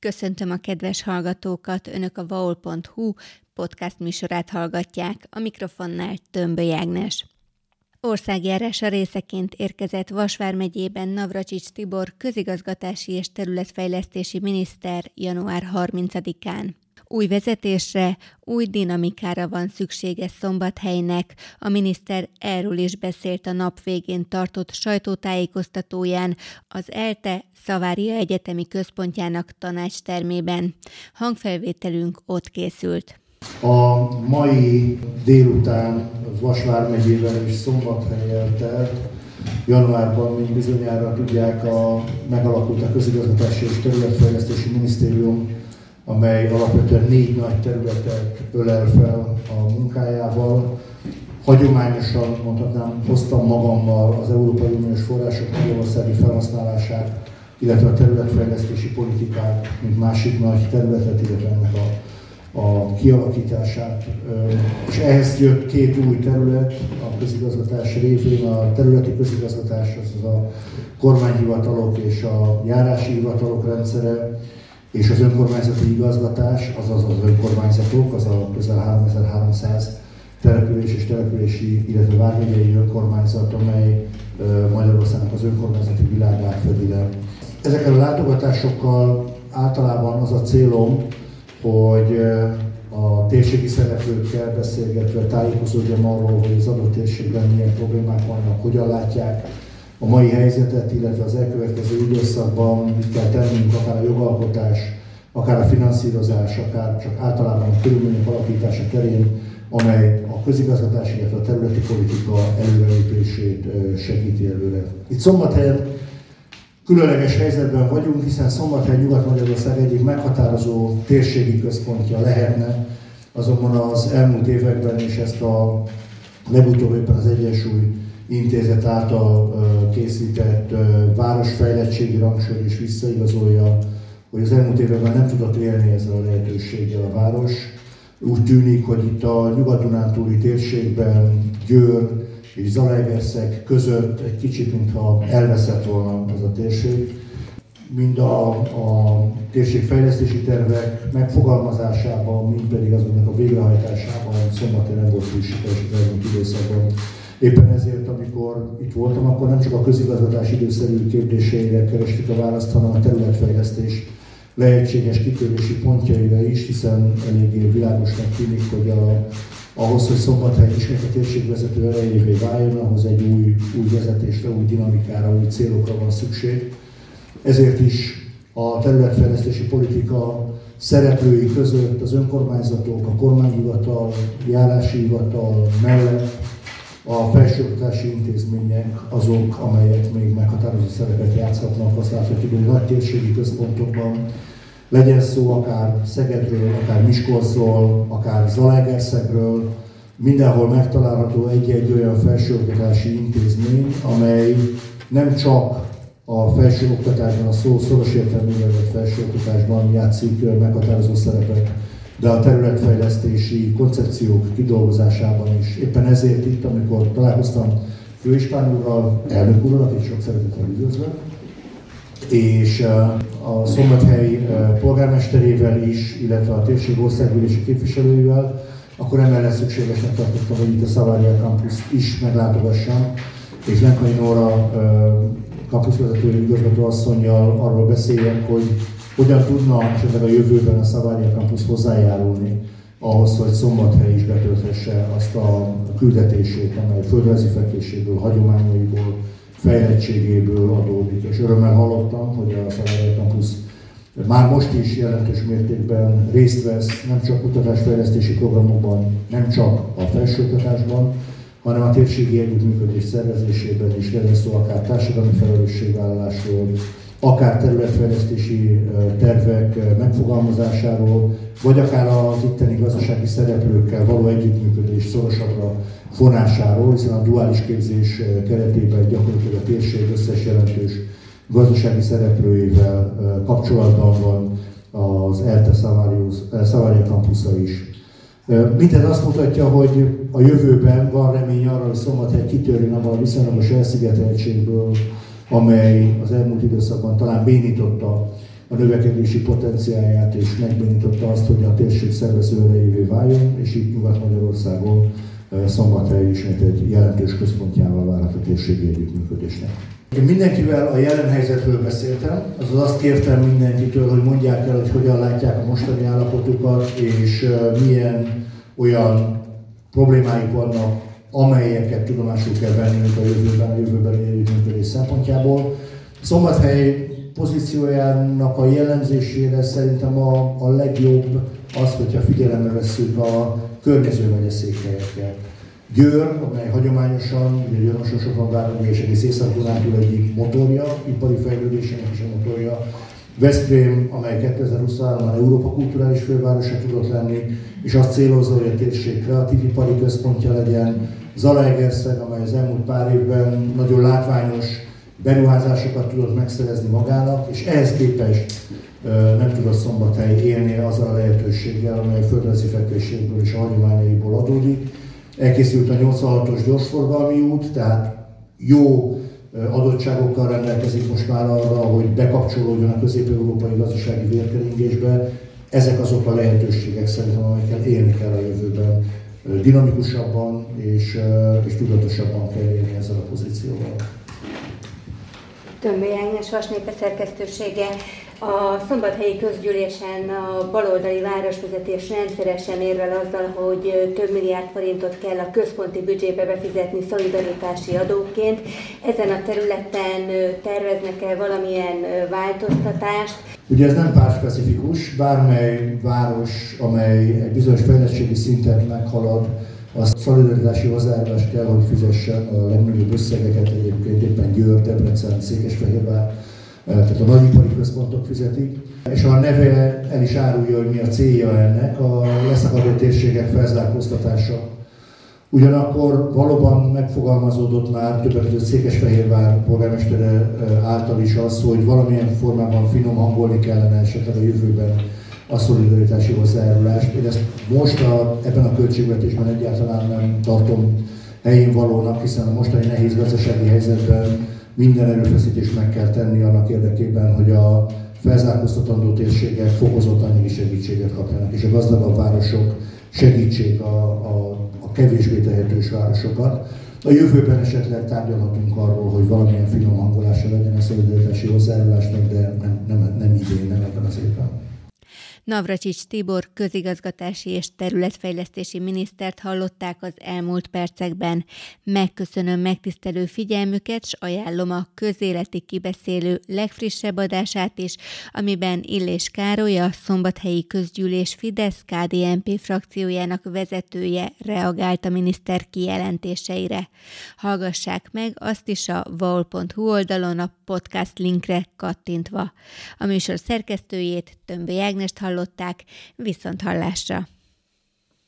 Köszöntöm a kedves hallgatókat, Önök a vaol.hu podcast műsorát hallgatják, a mikrofonnál Tömbö Ágnes. Országjárása részeként érkezett Vasvár megyében Navracsics Tibor közigazgatási és területfejlesztési miniszter január 30-án. Új vezetésre, új dinamikára van szüksége Szombathelynek. A miniszter erről is beszélt a nap végén tartott sajtótájékoztatóján az ELTE Szavária Egyetemi Központjának tanácstermében. Hangfelvételünk ott készült. A mai délután Vasvár megyében és Szombathelyel telt, januárban, mint bizonyára tudják, a, megalakult a Közigazgatási és Területfejlesztési Minisztérium amely alapvetően négy nagy területet ölel fel a munkájával. Hagyományosan, mondhatnám, hoztam magammal az Európai Uniós források magyarországi felhasználását, illetve a területfejlesztési politikát, mint másik nagy területet, illetve ennek a, a kialakítását. És ehhez jött két új terület a közigazgatás révén, a területi közigazgatás, az a kormányhivatalok és a járási hivatalok rendszere, és az önkormányzati igazgatás, azaz az önkormányzatok, az a közel 3300 település és települési, illetve vármegyei önkormányzat, amely Magyarországnak az önkormányzati világát fedi le. Ezekkel a látogatásokkal általában az a célom, hogy a térségi szereplőkkel beszélgetve tájékozódjam arról, hogy az adott térségben milyen problémák vannak, hogyan látják a mai helyzetet, illetve az elkövetkező időszakban mit kell tennünk, akár a jogalkotás, akár a finanszírozás, akár csak általában a körülmények alakítása terén, amely a közigazgatás, illetve a területi politika előrelépését segíti előre. Itt Szombathelyen különleges helyzetben vagyunk, hiszen Szombathely Nyugat-Magyarország egyik meghatározó térségi központja lehetne, azonban az elmúlt években is ezt a legutóbb éppen az Egyensúly intézet által készített városfejlettségi rangsor is visszaigazolja, hogy az elmúlt években nem tudott élni ezzel a lehetőséggel a város. Úgy tűnik, hogy itt a nyugat-dunántúli térségben Győr és Zalaegerszeg között egy kicsit, mintha elveszett volna ez a térség. Mind a, a térségfejlesztési tervek megfogalmazásában, mind pedig azoknak a végrehajtásában szombaton nem volt túl sikeres az elmúlt időszakban. Éppen ezért, amikor itt voltam, akkor nem csak a közigazgatás időszerű kérdéseire kerestük a választ, hanem a területfejlesztés lehetséges kitörési pontjaira is, hiszen eléggé világosnak tűnik, hogy a, ahhoz, hogy Szombathely ismét a térségvezető erejévé váljon, ahhoz egy új, új vezetésre, új dinamikára, új célokra van szükség. Ezért is a területfejlesztési politika szereplői között az önkormányzatok, a kormányhivatal, járási hivatal mellett a felsőoktatási intézmények azok, amelyek még meghatározó szerepet játszhatnak, azt láthatjuk, hogy nagy térségi központokban. Legyen szó akár Szegedről, akár Miskolcról, akár Zalaegerszegről, mindenhol megtalálható egy-egy olyan felsőoktatási intézmény, amely nem csak a felsőoktatásban, a szó szoros értelművel felsőoktatásban játszik meghatározó szerepet, de a területfejlesztési koncepciók kidolgozásában is. Éppen ezért itt, amikor találkoztam főispán úrral, elnök úrral, akit sok szeretettel üdvözlök, és a Szombathely polgármesterével is, illetve a térség országgyűlési képviselőivel, akkor emellett szükségesnek tartottam, hogy itt a Szavária Campus is meglátogassam, és Lenkai Nóra kampuszvezető igazgató asszonynal arról beszéljek, hogy hogyan tudna esetleg a jövőben a Szavária Campus hozzájárulni ahhoz, hogy Szombathely is betölthesse azt a küldetését, amely földrajzi fekvéséből, hagyományaiból, fejlettségéből adódik. És örömmel hallottam, hogy a Szavária Campus már most is jelentős mértékben részt vesz nem csak kutatásfejlesztési programokban, nem csak a felsőoktatásban, hanem a térségi együttműködés szervezésében is legyen szó akár társadalmi felelősségvállalásról, akár területfejlesztési tervek megfogalmazásáról, vagy akár az itteni gazdasági szereplőkkel való együttműködés szorosabbra fonásáról, hiszen a duális képzés keretében gyakorlatilag a térség összes jelentős gazdasági szereplőjével kapcsolatban van az ELTE Szavária campusza is. Mindez azt mutatja, hogy a jövőben van remény arra, hogy Szombathely kitörjön abban a viszonylagos elszigeteltségből, amely az elmúlt időszakban talán bénította a növekedési potenciáját, és megbénította azt, hogy a térség szervező erejévé váljon, és így Nyugat-Magyarországon Szombathely is egy jelentős központjával vált a térségi együttműködésnek. Én mindenkivel a jelen helyzetről beszéltem, azaz azt kértem mindenkitől, hogy mondják el, hogy hogyan látják a mostani állapotukat, és milyen olyan problémáik vannak, amelyeket tudomásul kell vennünk a jövőben, a jövőbeli együttműködés szempontjából. Szombathely pozíciójának a jellemzésére szerintem a, a legjobb az, hogyha figyelembe vesszük a környező megyeszékhelyeket. Győr, amely hagyományosan, ugye Győrösen sokan várunk, és egész észak egyik motorja, ipari fejlődésének is a motorja. Veszprém, amely 2023-ban Európa kulturális fővárosa tudott lenni, és azt célozza, hogy a térség kreatív ipari központja legyen. Zalaegerszeg, amely az elmúlt pár évben nagyon látványos beruházásokat tudott megszerezni magának, és ehhez képest nem tudott Szombathely élni azzal a lehetőséggel, amely a földrajzi fekvéséből és a hagyományaiból adódik. Elkészült a 86-os gyorsforgalmi út, tehát jó adottságokkal rendelkezik most már arra, hogy bekapcsolódjon a közép-európai gazdasági vérkeringésbe. Ezek azok a lehetőségek szerintem, amelyekkel élni kell a jövőben. Dinamikusabban és, és tudatosabban kell élni ezzel a pozícióval. Tömbé Ágnes Vasnépe szerkesztősége. A szombathelyi közgyűlésen a baloldali városvezetés rendszeresen érvel azzal, hogy több milliárd forintot kell a központi büdzsébe befizetni szolidaritási adóként. Ezen a területen terveznek-e valamilyen változtatást? Ugye ez nem pártspecifikus, bármely város, amely egy bizonyos fejlettségi szintet meghalad, a szolidaritási hozzájárulást kell, hogy fizessen a legnagyobb összegeket egyébként éppen Győr, Debrecen, Székesfehérvár, eh, tehát a nagyipari központok fizetik, és a neve el is árulja, hogy mi a célja ennek, a leszakadó térségek felzárkóztatása. Ugyanakkor valóban megfogalmazódott már többek között Székesfehérvár polgármestere eh, által is az, hogy valamilyen formában finom hangolni kellene esetleg a jövőben a szolidaritási hozzájárulást. Én ezt most a, ebben a költségvetésben egyáltalán nem tartom helyén valónak, hiszen a mostani nehéz gazdasági helyzetben minden erőfeszítést meg kell tenni annak érdekében, hogy a felzárkóztatandó térségek fokozott anyagi segítséget kapjanak, és a gazdagabb városok segítség a, a, a kevésbé tehetős városokat. A jövőben esetleg tárgyalhatunk arról, hogy valamilyen finom hangolása legyen a szolidaritási hozzájárulásnak, de nem, nem, nem idén, nem ebben az évben. Navracsics Tibor közigazgatási és területfejlesztési minisztert hallották az elmúlt percekben. Megköszönöm megtisztelő figyelmüket, s ajánlom a közéleti kibeszélő legfrissebb adását is, amiben Illés Károly, a Szombathelyi Közgyűlés Fidesz KDNP frakciójának vezetője reagált a miniszter kijelentéseire. Hallgassák meg azt is a vol.hu oldalon a podcast linkre kattintva. A műsor szerkesztőjét Tömbé Ágnest hallották, viszont hallásra!